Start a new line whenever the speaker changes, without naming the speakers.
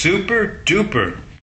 super duper